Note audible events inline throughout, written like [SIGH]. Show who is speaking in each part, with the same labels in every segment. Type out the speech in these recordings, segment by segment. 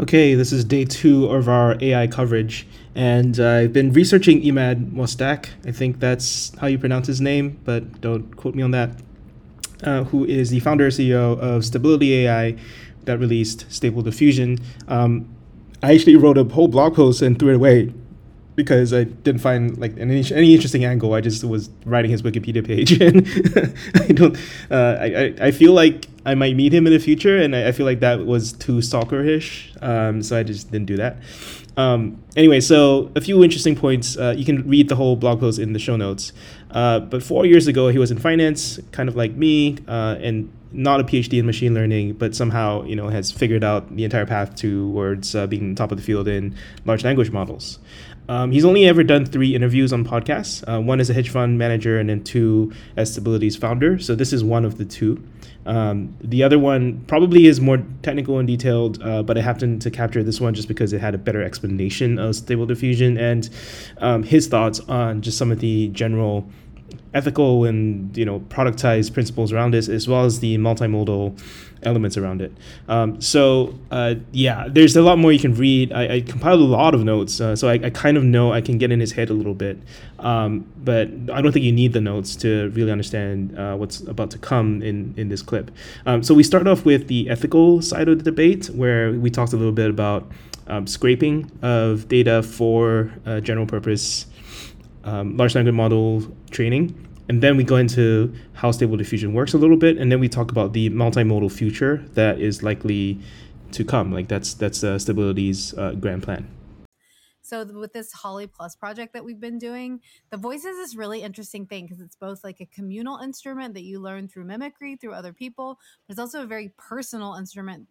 Speaker 1: Okay, this is day two of our AI coverage, and uh, I've been researching Emad Mostaque. I think that's how you pronounce his name, but don't quote me on that. Uh, who is the founder and CEO of Stability AI that released Stable Diffusion. Um, I actually wrote a whole blog post and threw it away because I didn't find like any, any interesting angle. I just was writing his Wikipedia page, [LAUGHS] and I don't. Uh, I I feel like I might meet him in the future, and I, I feel like that was too stalkerish. Um, so I just didn't do that. Um, anyway, so a few interesting points. Uh, you can read the whole blog post in the show notes. Uh, but four years ago, he was in finance, kind of like me, uh, and not a PhD in machine learning, but somehow you know has figured out the entire path towards uh, being top of the field in large language models. Um, he's only ever done three interviews on podcasts. Uh, one as a hedge fund manager, and then two as Stability's founder. So this is one of the two. Um, the other one probably is more technical and detailed, uh, but I happened to capture this one just because it had a better explanation of stable diffusion and um, his thoughts on just some of the general ethical and you know productized principles around this, as well as the multimodal elements around it. Um, so uh, yeah, there's a lot more you can read. I, I compiled a lot of notes, uh, so I, I, kind of know I can get in his head a little bit. Um, but I don't think you need the notes to really understand uh, what's about to come in in this clip. Um, so we start off with the ethical side of the debate, where we talked a little bit about um, scraping of data for uh, general purpose um, large language model training. And then we go into how stable diffusion works a little bit, and then we talk about the multimodal future that is likely to come. Like that's that's uh, Stability's uh, grand plan.
Speaker 2: So with this Holly Plus project that we've been doing, the voice is this really interesting thing because it's both like a communal instrument that you learn through mimicry through other people, but it's also a very personal instrument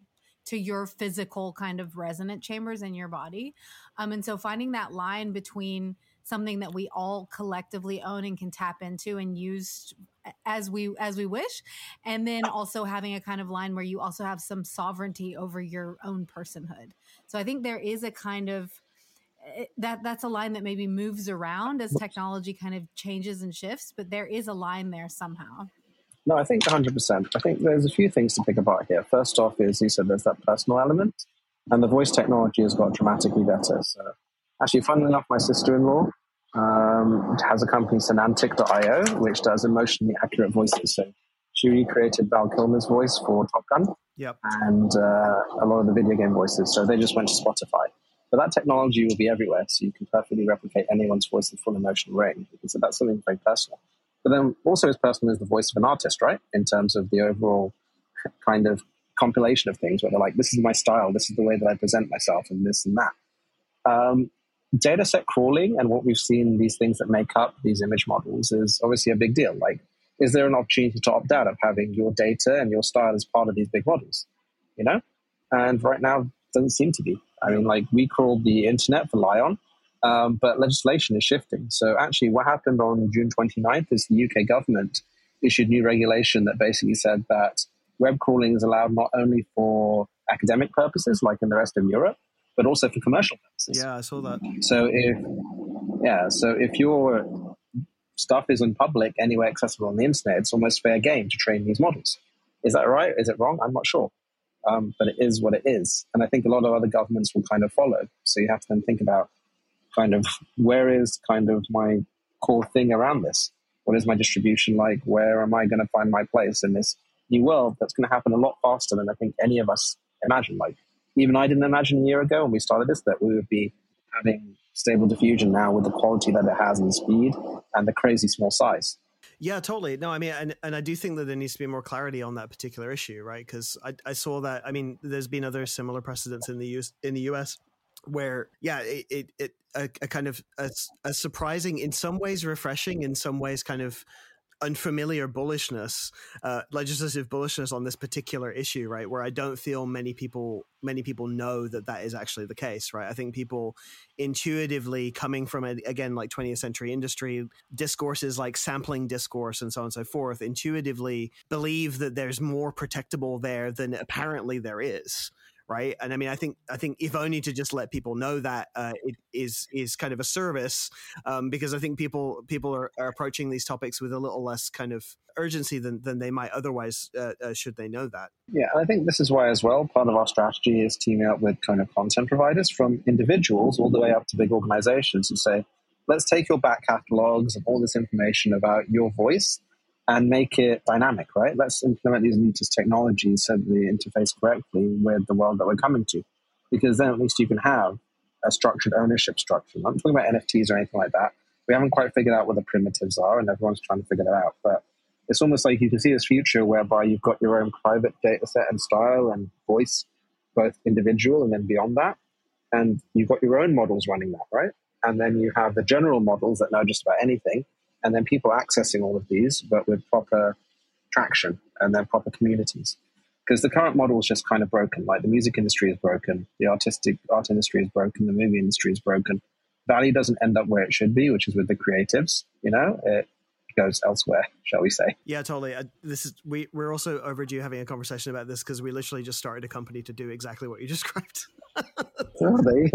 Speaker 2: to your physical kind of resonant chambers in your body. Um, and so finding that line between something that we all collectively own and can tap into and use as we as we wish. And then also having a kind of line where you also have some sovereignty over your own personhood. So i think there is a kind of eh, that that's a line that maybe moves around as technology kind of changes and shifts but there is a line there somehow.
Speaker 3: No i think 100% i think there's a few things to pick apart here. First off is you said there's that personal element and the voice technology has got dramatically better. So Actually, funnily enough, my sister-in-law um, has a company, Sonantic.io, which does emotionally accurate voices. So she recreated Val Kilmer's voice for Top Gun
Speaker 4: yep.
Speaker 3: and uh, a lot of the video game voices. So they just went to Spotify. But that technology will be everywhere, so you can perfectly replicate anyone's voice in full emotional range. So that's something very personal. But then also as personal as the voice of an artist, right? In terms of the overall kind of compilation of things where they're like, this is my style, this is the way that I present myself, and this and that. Um, data set crawling and what we've seen, these things that make up these image models, is obviously a big deal. Like, is there an opportunity to opt out of having your data and your style as part of these big models? You know? And right now, doesn't seem to be. I mean, like, we crawled the internet for LAION, um, but legislation is shifting. So, actually, what happened on June 29th is the UK government issued new regulation that basically said that web crawling is allowed not only for academic purposes, like in the rest of Europe, but also for commercial purposes.
Speaker 4: Yeah, I saw that.
Speaker 3: So if yeah, so if your stuff is in public anywhere accessible on the internet, it's almost fair game to train these models. Is that right? Is it wrong? I'm not sure. Um, but it is what it is. And I think a lot of other governments will kind of follow. So you have to then think about kind of where is kind of my core thing around this? What is my distribution like? Where am I going to find my place in this new world that's going to happen a lot faster than I think any of us imagine? Like even I didn't imagine a year ago when we started this that we would be having stable diffusion now with the quality that it has and the speed and the crazy small size.
Speaker 4: Yeah, totally. No, I mean, and, and I do think that there needs to be more clarity on that particular issue, right? Because I, I saw that. I mean, there's been other similar precedents in the US in the US where, yeah, it it, it a, a kind of a, a surprising, in some ways refreshing, in some ways kind of unfamiliar bullishness, uh, legislative bullishness on this particular issue, right? Where I don't feel many people many people know that that is actually the case, right? I think people intuitively coming from a, again like 20th century industry discourses like sampling discourse and so on and so forth, intuitively believe that there's more protectable there than apparently there is right? And I mean, I think I think if only to just let people know that uh, it is is kind of a service, um, because I think people people are, are, approaching these topics with a little less kind of urgency than than they might otherwise uh, uh, should they know that.
Speaker 3: Yeah, I think this is why as well. Part of our strategy is teaming up with kind of content providers from individuals all the way up to big organizations and say, let's take your back catalogs and all this information about your voice and make it dynamic, right? Let's implement these latest technologies so that they interface correctly with the world that we're coming to. Because then at least you can have a structured ownership structure. I'm not talking about NFTs or anything like that. We haven't quite figured out what the primitives are, and everyone's trying to figure that out. But it's almost like you can see this future whereby you've got your own private data set and style and voice, both individual and then beyond that. And you've got your own models running that, right? And then you have the general models that know just about anything and then people accessing all of these, but with proper traction and then proper communities. Because the current model is just kind of broken. Like the music industry is broken, the artistic art industry is broken, the movie industry is broken. Value doesn't end up where it should be, which is with the creatives. You know, it goes elsewhere, shall we say?
Speaker 4: Yeah, totally. Uh, this is we we're also overdue having a conversation about this because we literally just started a company to do exactly what you [LAUGHS] described.
Speaker 3: oh, you,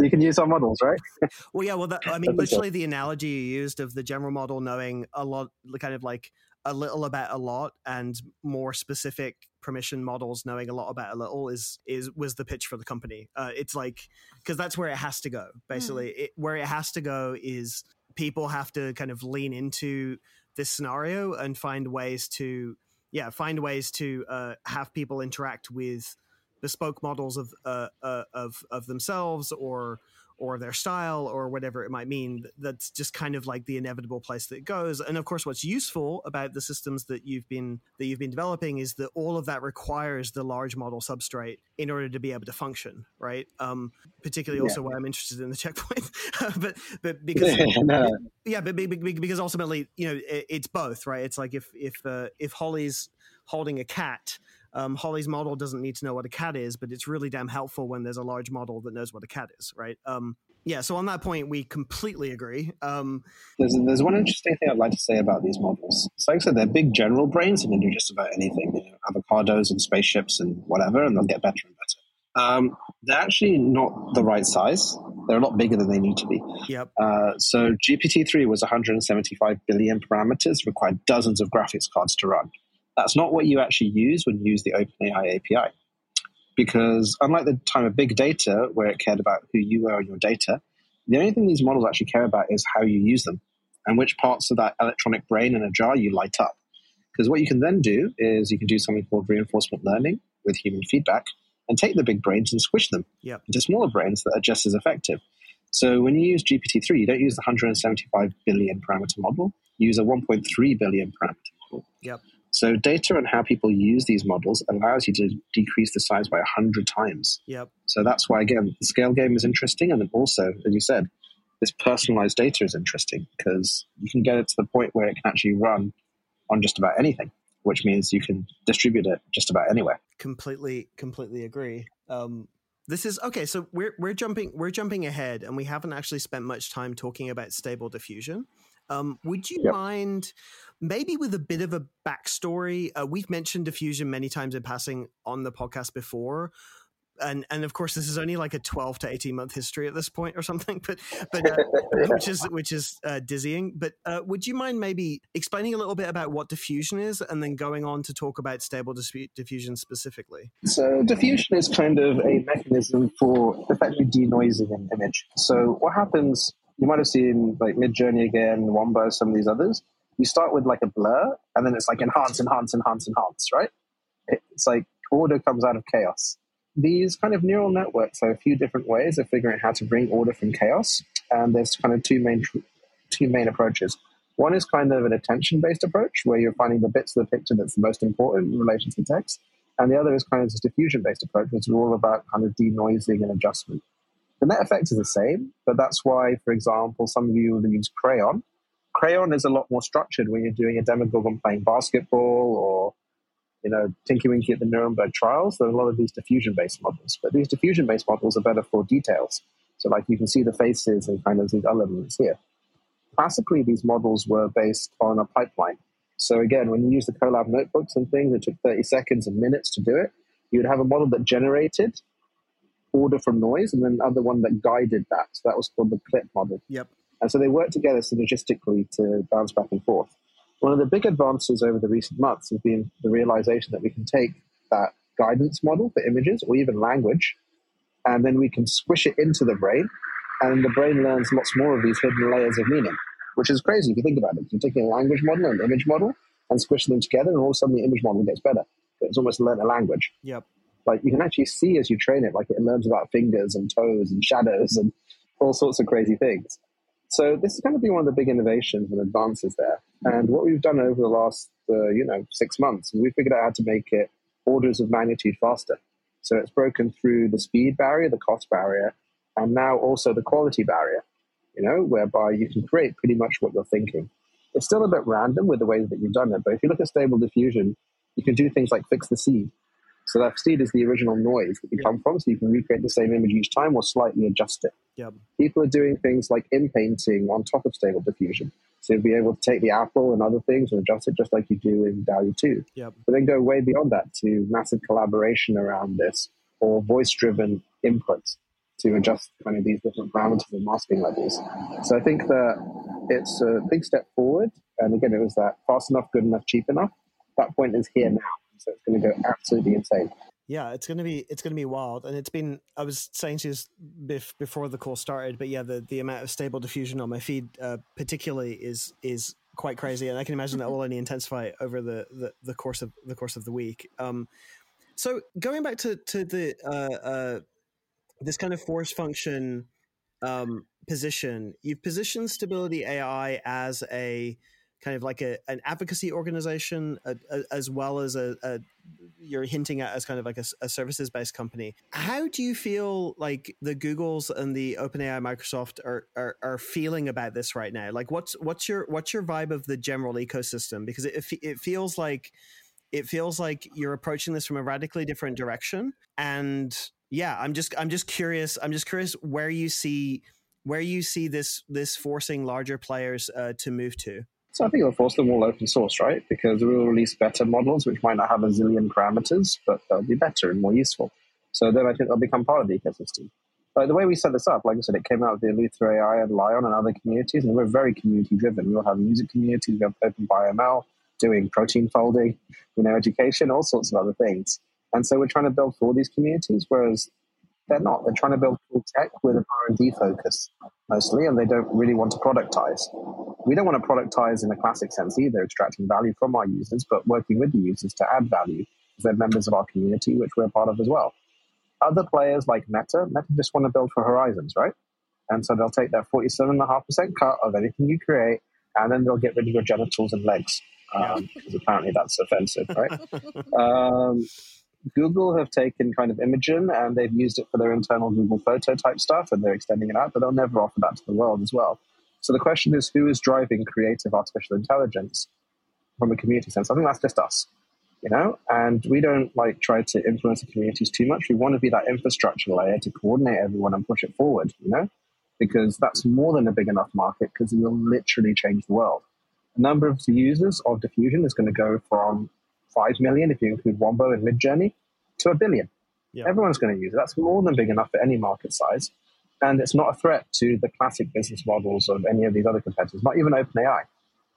Speaker 3: you can use our models, right? [LAUGHS]
Speaker 4: well, yeah. Well, that, I mean, literally the analogy you used of the general model knowing a lot, kind of like a little about a lot, and more specific permission models knowing a lot about a little is is was the pitch for the company. Uh, it's like because that's where it has to go. Basically, mm. it, where it has to go is people have to kind of lean into this scenario and find ways to yeah find ways to uh, have people interact with bespoke models of uh, uh, of of themselves or or their style or whatever it might mean that's just kind of like the inevitable place that it goes and of course what's useful about the systems that you've been that you've been developing is that all of that requires the large model substrate in order to be able to function right um, particularly also yeah. why i'm interested in the checkpoint [LAUGHS] but but [LAUGHS] because no. yeah but because ultimately you know it, it's both right it's like if if uh, if holly's holding a cat um, Holly's model doesn't need to know what a cat is, but it's really damn helpful when there's a large model that knows what a cat is, right? Um, yeah, so on that point, we completely agree. Um,
Speaker 3: there's, there's one interesting thing I'd like to say about these models. So, like I said, they're big general brains and can do just about anything, you know, avocados and spaceships and whatever, and they'll get better and better. Um, they're actually not the right size. They're a lot bigger than they need to be.
Speaker 4: Yep.
Speaker 3: Uh, so GPT-3 was 175 billion parameters, required dozens of graphics cards to run. That's not what you actually use when you use the OpenAI API. Because unlike the time of big data, where it cared about who you were and your data, the only thing these models actually care about is how you use them and which parts of that electronic brain in a jar you light up. Because what you can then do is you can do something called reinforcement learning with human feedback and take the big brains and squish them
Speaker 4: yep.
Speaker 3: into smaller brains that are just as effective. So when you use GPT-3, you don't use the 175 billion parameter model. You use a 1.3 billion parameter model.
Speaker 4: Yep.
Speaker 3: So data on how people use these models allows you to decrease the size by 100 times.
Speaker 4: Yep.
Speaker 3: So that's why, again, the scale game is interesting. And then also, as you said, this personalized data is interesting because you can get it to the point where it can actually run on just about anything, which means you can distribute it just about anywhere.
Speaker 4: Completely, completely agree. Um, this is okay. So we're we're jumping we're jumping ahead, and we haven't actually spent much time talking about stable diffusion. Um, would you yep. mind maybe with a bit of a backstory? Uh, we've mentioned diffusion many times in passing on the podcast before. And, and of course, this is only like a twelve to eighteen month history at this point, or something. But but uh, which is [LAUGHS] which is uh, dizzying. But uh, would you mind maybe explaining a little bit about what diffusion is, and then going on to talk about stable diffusion specifically?
Speaker 3: So diffusion is kind of a mechanism for effectively denoising an image. So what happens you might have seen like Midjourney again, Wombo, some of these others. You start with like a blur, and then it's like enhance, enhance, enhance, enhance, right? It's like order comes out of chaos. These kind of neural networks are a few different ways of figuring out how to bring order from chaos, and there's kind of two main two main approaches. One is kind of an attention based approach, where you're finding the bits of the picture that's the most important in relation to text, and the other is kind of this diffusion based approach, which is all about kind of denoising and adjustment. The net effect is the same, but that's why, for example, some of you will use Craiyon. Craiyon is a lot more structured when you're doing a demagogue playing basketball or, you know, Tinky Winky at the Nuremberg trials. There are a lot of these diffusion-based models, but these diffusion-based models are better for details. So, like, you can see the faces and kind of these elements here. Classically, these models were based on a pipeline. So, again, when you use the Colab notebooks and things, it took 30 seconds and minutes to do it. You would have a model that generated order from noise, and then another one that guided that. So that was called the clip model.
Speaker 4: Yep.
Speaker 3: And so they work together synergistically to bounce back and forth. One of the big advances over the recent months has been the realization that we can take that guidance model for images or even language, and then we can squish it into the brain, and the brain learns lots more of these hidden layers of meaning, which is crazy if you think about it. You're taking a language model and an image model and squishing them together, and all of a sudden the image model gets better. It's almost learned a language.
Speaker 4: Yep.
Speaker 3: Like you can actually see as you train it, like it learns about fingers and toes and shadows and all sorts of crazy things. So this is going to be one of the big innovations and advances there. And what we've done over the last, uh, you know, six months, we figured out how to make it orders of magnitude faster. So it's broken through the speed barrier, the cost barrier, and now also the quality barrier. You know, whereby you can create pretty much what you're thinking. It's still a bit random with the ways that you've done it, but if you look at stable diffusion, you can do things like fix the seed. So that seed is the original noise that you
Speaker 4: Yeah.
Speaker 3: come from, so you can recreate the same image each time or slightly adjust it.
Speaker 4: Yep.
Speaker 3: People are doing things like in painting on top of stable diffusion. So you'll be able to take the apple and other things and adjust it just like you do in DALL-E 2.
Speaker 4: Yep.
Speaker 3: But then go way beyond that to massive collaboration around this or voice driven inputs to adjust kind of these different parameters and masking levels. So I think that it's a big step forward. And again, it was that fast enough, good enough, cheap enough. That point is here now. So it's going to go absolutely insane.
Speaker 4: Yeah, it's gonna be it's gonna be wild, and it's been. I was saying to you before the call started, but yeah, the, the amount of stable diffusion on my feed, uh, particularly, is is quite crazy, and I can imagine that [LAUGHS] will only intensify over the, the, the course of the course of the week. Um, so going back to to the uh, uh, this kind of force function um, position, you've positioned Stability AI as a kind of like a an advocacy organization, a, a, as well as a, a you're hinting at as kind of like a, services based company. How do you feel like the Googles and the OpenAI Microsoft are, are are feeling about this right now? Like, what's what's your what's your vibe of the general ecosystem? Because it it feels like it feels like you're approaching this from a radically different direction. And yeah, I'm just I'm just curious. I'm just curious where you see where you see this this forcing larger players uh, to move to.
Speaker 3: So I think it'll force them all open source, right? Because we'll release better models, which might not have a zillion parameters, but they'll be better and more useful. So then I think they'll become part of the ecosystem. Like the way we set this up, like I said, it came out with EleutherAI and LAION and other communities, and we're very community driven. We'll have music communities, we have OpenBioML, doing protein folding, you know, education, all sorts of other things. And so we're trying to build for these communities, whereas they're not. They're trying to build cool tech with an R&D focus mostly, and they don't really want to productize. We don't want to productize in a classic sense either, extracting value from our users, but working with the users to add value because they're members of our community, which we're part of as well. Other players like Meta, Meta just want to build for Horizons, right? And so they'll take that 47.5% cut of anything you create, and then they'll get rid of your genitals and legs, because um, apparently that's offensive, right? [LAUGHS] um, Google have taken kind of Imagen and they've used it for their internal Google Photo type stuff, and they're extending it out, but they'll never offer that to the world as well. So the question is, who is driving creative artificial intelligence from a community sense? I think that's just us, you know. And we don't like try to influence the communities too much. We want to be that infrastructure layer to coordinate everyone and push it forward, you know, because that's more than a big enough market because it will literally change the world. The number of users of Diffusion is going to go from 5 million, if you include Wombo and Midjourney, to a billion.
Speaker 4: Yeah.
Speaker 3: Everyone's going to use it. That's more than big enough for any market size. And it's not a threat to the classic business models of any of these other competitors, not even OpenAI.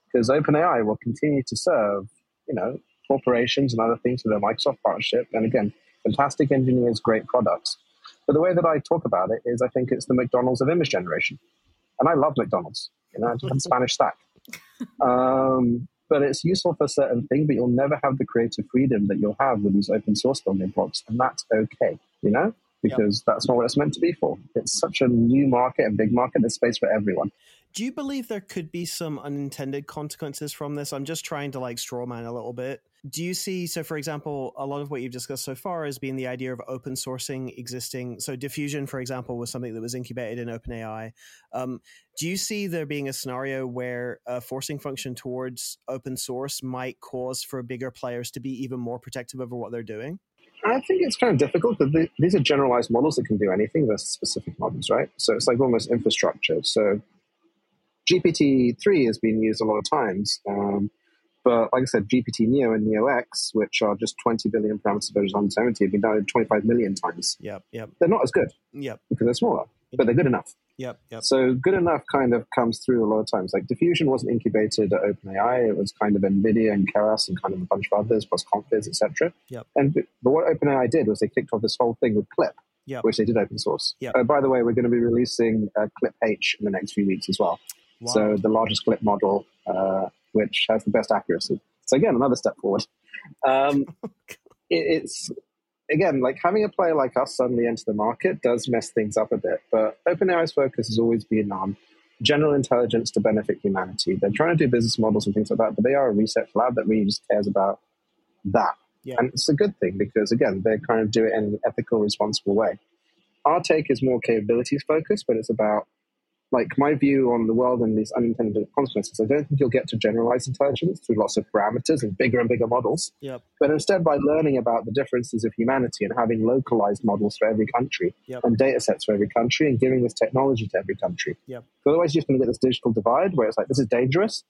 Speaker 3: Because OpenAI will continue to serve, you know, corporations and other things with their Microsoft partnership. And again, fantastic engineers, great products. But the way that I talk about it is I think it's the McDonald's of image generation. And I love McDonald's. You know, I have Spanish stack. [LAUGHS] Um, but it's useful for a certain things, but you'll never have the creative freedom that you'll have with these open source building blocks. And that's okay, you know, because yep. that's not what it's meant to be for. It's such a new market and big market, there's space for everyone.
Speaker 4: Do you believe there could be some unintended consequences from this? I'm just trying to like straw man a little bit. Do you see, so for example, a lot of what you've discussed so far has been the idea of open sourcing existing. So diffusion, for example, was something that was incubated in OpenAI. Um, do you see there being a scenario where a forcing function towards open source might cause for bigger players to be even more protective over what they're doing?
Speaker 3: I think it's kind of difficult because these are generalized models that can do anything versus specific models, right? So it's like almost infrastructure. So GPT-3 has been used a lot of times. Um, But like I said, GPT Neo and Neo X, which are just 20 billion parameter versions on 70, have been downloaded 25 million times.
Speaker 4: Yep. Yep.
Speaker 3: They're not as good
Speaker 4: Yep.
Speaker 3: because they're smaller, but they're good enough.
Speaker 4: Yep. Yep.
Speaker 3: So good enough kind of comes through a lot of times. Like Diffusion wasn't incubated at OpenAI; it was kind of NVIDIA and Karras and kind of a bunch of others, plus CompVis, etc.
Speaker 4: Yep.
Speaker 3: And but what OpenAI did was they kicked off this whole thing with Clip,
Speaker 4: Yep.
Speaker 3: which they did open source.
Speaker 4: Yep.
Speaker 3: Uh, by the way, we're going to be releasing uh, Clip H in the next few weeks as well.
Speaker 4: Wow.
Speaker 3: So the largest Clip model, uh, which has the best accuracy. So again, another step forward. Um, [LAUGHS] it, it's again like having a player like us suddenly enter the market does mess things up a bit. But OpenAI's focus has always been on general intelligence to benefit humanity. They're trying to do business models and things like that, but they are a research lab that really just cares about that.
Speaker 4: Yeah.
Speaker 3: And it's a good thing because again, they kind of do it in an ethical, responsible way. Our take is more capabilities focused, but it's about like my view on the world and these unintended consequences. I don't think you'll get to generalized intelligence through lots of parameters and bigger and bigger models,
Speaker 4: Yep.
Speaker 3: but instead by learning about the differences of humanity and having localized models for every country
Speaker 4: Yep.
Speaker 3: and data sets for every country and giving this technology to every country.
Speaker 4: Yep.
Speaker 3: So otherwise, you're just going to get this digital divide where it's like, this is dangerous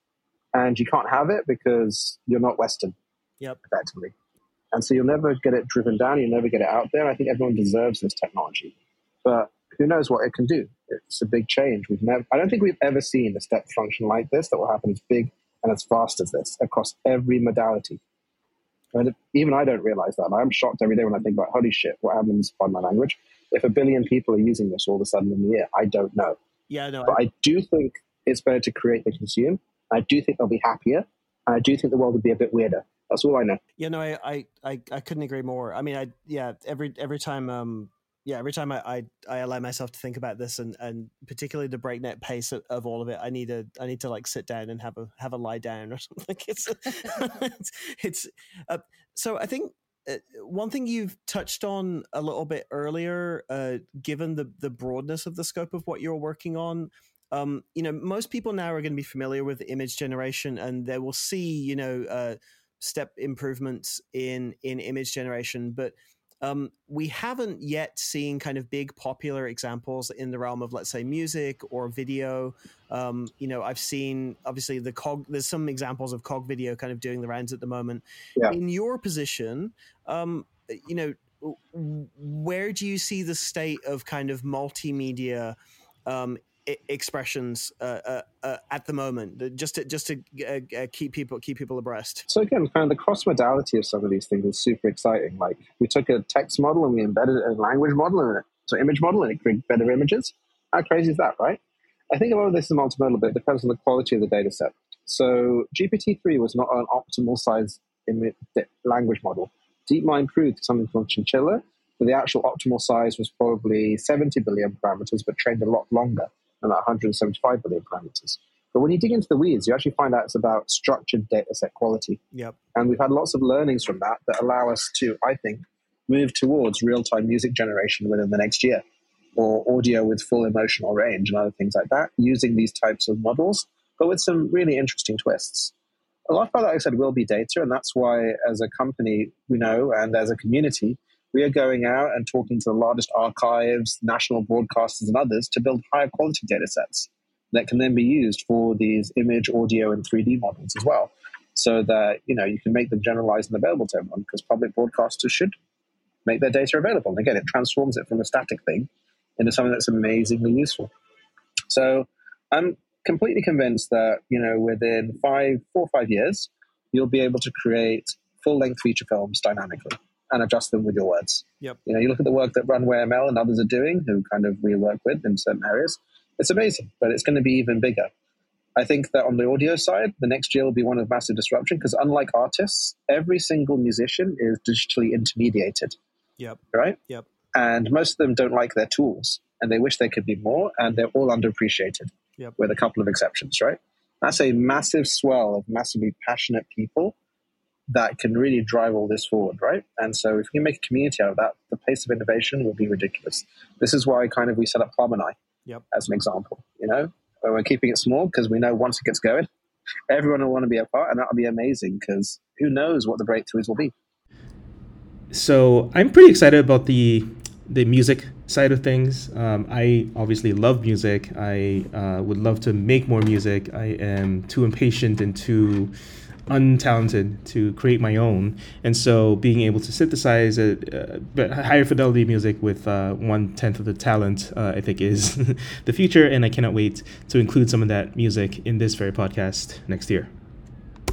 Speaker 3: and you can't have it because you're not Western,
Speaker 4: Yep.
Speaker 3: effectively. And so you'll never get it driven down, you'll never get it out there. I think everyone deserves this technology. But who knows what it can do? It's a big change. We've never I don't think we've ever seen a step function like this that will happen as big and as fast as this across every modality. And even I don't realize that. And I'm shocked every day when I think about holy shit, what happens on my language if a billion people are using this all of a sudden in a year? I don't know.
Speaker 4: Yeah. No.
Speaker 3: But I do think it's better to create than consume. I do think they'll be happier. And I do think the world will be a bit weirder. That's all I know.
Speaker 4: Yeah, no, I, I, I, I couldn't agree more. I mean, I, yeah, every every time, um, yeah, every time I, I, I allow myself to think about this, and and particularly the breakneck pace of, of all of it, I need to, I need to like sit down and have a have a lie down or [LAUGHS] something. It's, it's, it's uh, so I think. Uh, one thing you've touched on a little bit earlier, uh, given the the broadness of the scope of what you're working on, um, you know, most people now are going to be familiar with image generation, and they will see, you know, uh, step improvements in in image generation, but um, we haven't yet seen kind of big popular examples in the realm of let's say music or video. Um, you know, I've seen obviously the cog. There's some examples of CogVideo kind of doing the rounds at the moment.
Speaker 3: Yeah.
Speaker 4: In your position, um, you know, where do you see the state of kind of multimedia? Um, expressions uh, uh, uh, at the moment just to just to uh, uh, keep people keep people abreast
Speaker 3: So again, kind of the cross modality of some of these things is super exciting. Like we took a text model and we embedded a language model in it, so image model and it created better images. How crazy is that, right? I think a lot of this is multimodal, but it depends on the quality of the data set. So GPT-3 was not an optimal size language model. DeepMind proved something called Chinchilla, but the actual optimal size was probably 70 billion parameters, but trained a lot longer that 175 billion parameters. But when you dig into the weeds, you actually find out it's about structured data set quality.
Speaker 4: yep
Speaker 3: And we've had lots of learnings from that that allow us to, I think, move towards real time music generation within the next year or audio with full emotional range and other things like that using these types of models, but with some really interesting twists. A lot of that, like I said, will be data. And that's why, as a company, we know, and as a community, we are going out and talking to the largest archives, national broadcasters, and others to build higher quality data sets that can then be used for these image, audio, and 3D models as well so that you know you can make them generalized and available to everyone because public broadcasters should make their data available. And again, it transforms it from a static thing into something that's amazingly useful. So I'm completely convinced that you know within five, four or five years, you'll be able to create full-length feature films dynamically and adjust them with your words.
Speaker 4: Yep.
Speaker 3: You know, you look at the work that Runway ML and others are doing, who kind of we work with in certain areas. It's amazing, but it's going to be even bigger. I think that on the audio side, the next year will be one of massive disruption because unlike artists, every single musician is digitally intermediated,
Speaker 4: yep
Speaker 3: right?
Speaker 4: Yep.
Speaker 3: And most of them don't like their tools and they wish they could be more and they're all underappreciated
Speaker 4: Yep.
Speaker 3: with a couple of exceptions, right? That's a massive swell of massively passionate people that can really drive all this forward, right? And so if we make a community out of that, the pace of innovation will be ridiculous. This is why kind of we set up Harmonai
Speaker 4: Yep.
Speaker 3: as an example, you know? Where we're keeping it small because we know once it gets going, everyone will want to be a part and that'll be amazing because who knows what the breakthroughs will be.
Speaker 1: So I'm pretty excited about the the music side of things. Um, I obviously love music. I uh, would love to make more music. I am too impatient and too untalented to create my own, and so being able to synthesize a, uh, higher fidelity music with uh, one tenth of the talent, uh, I think, is [LAUGHS] the future. And I cannot wait to include some of that music in this very podcast next year.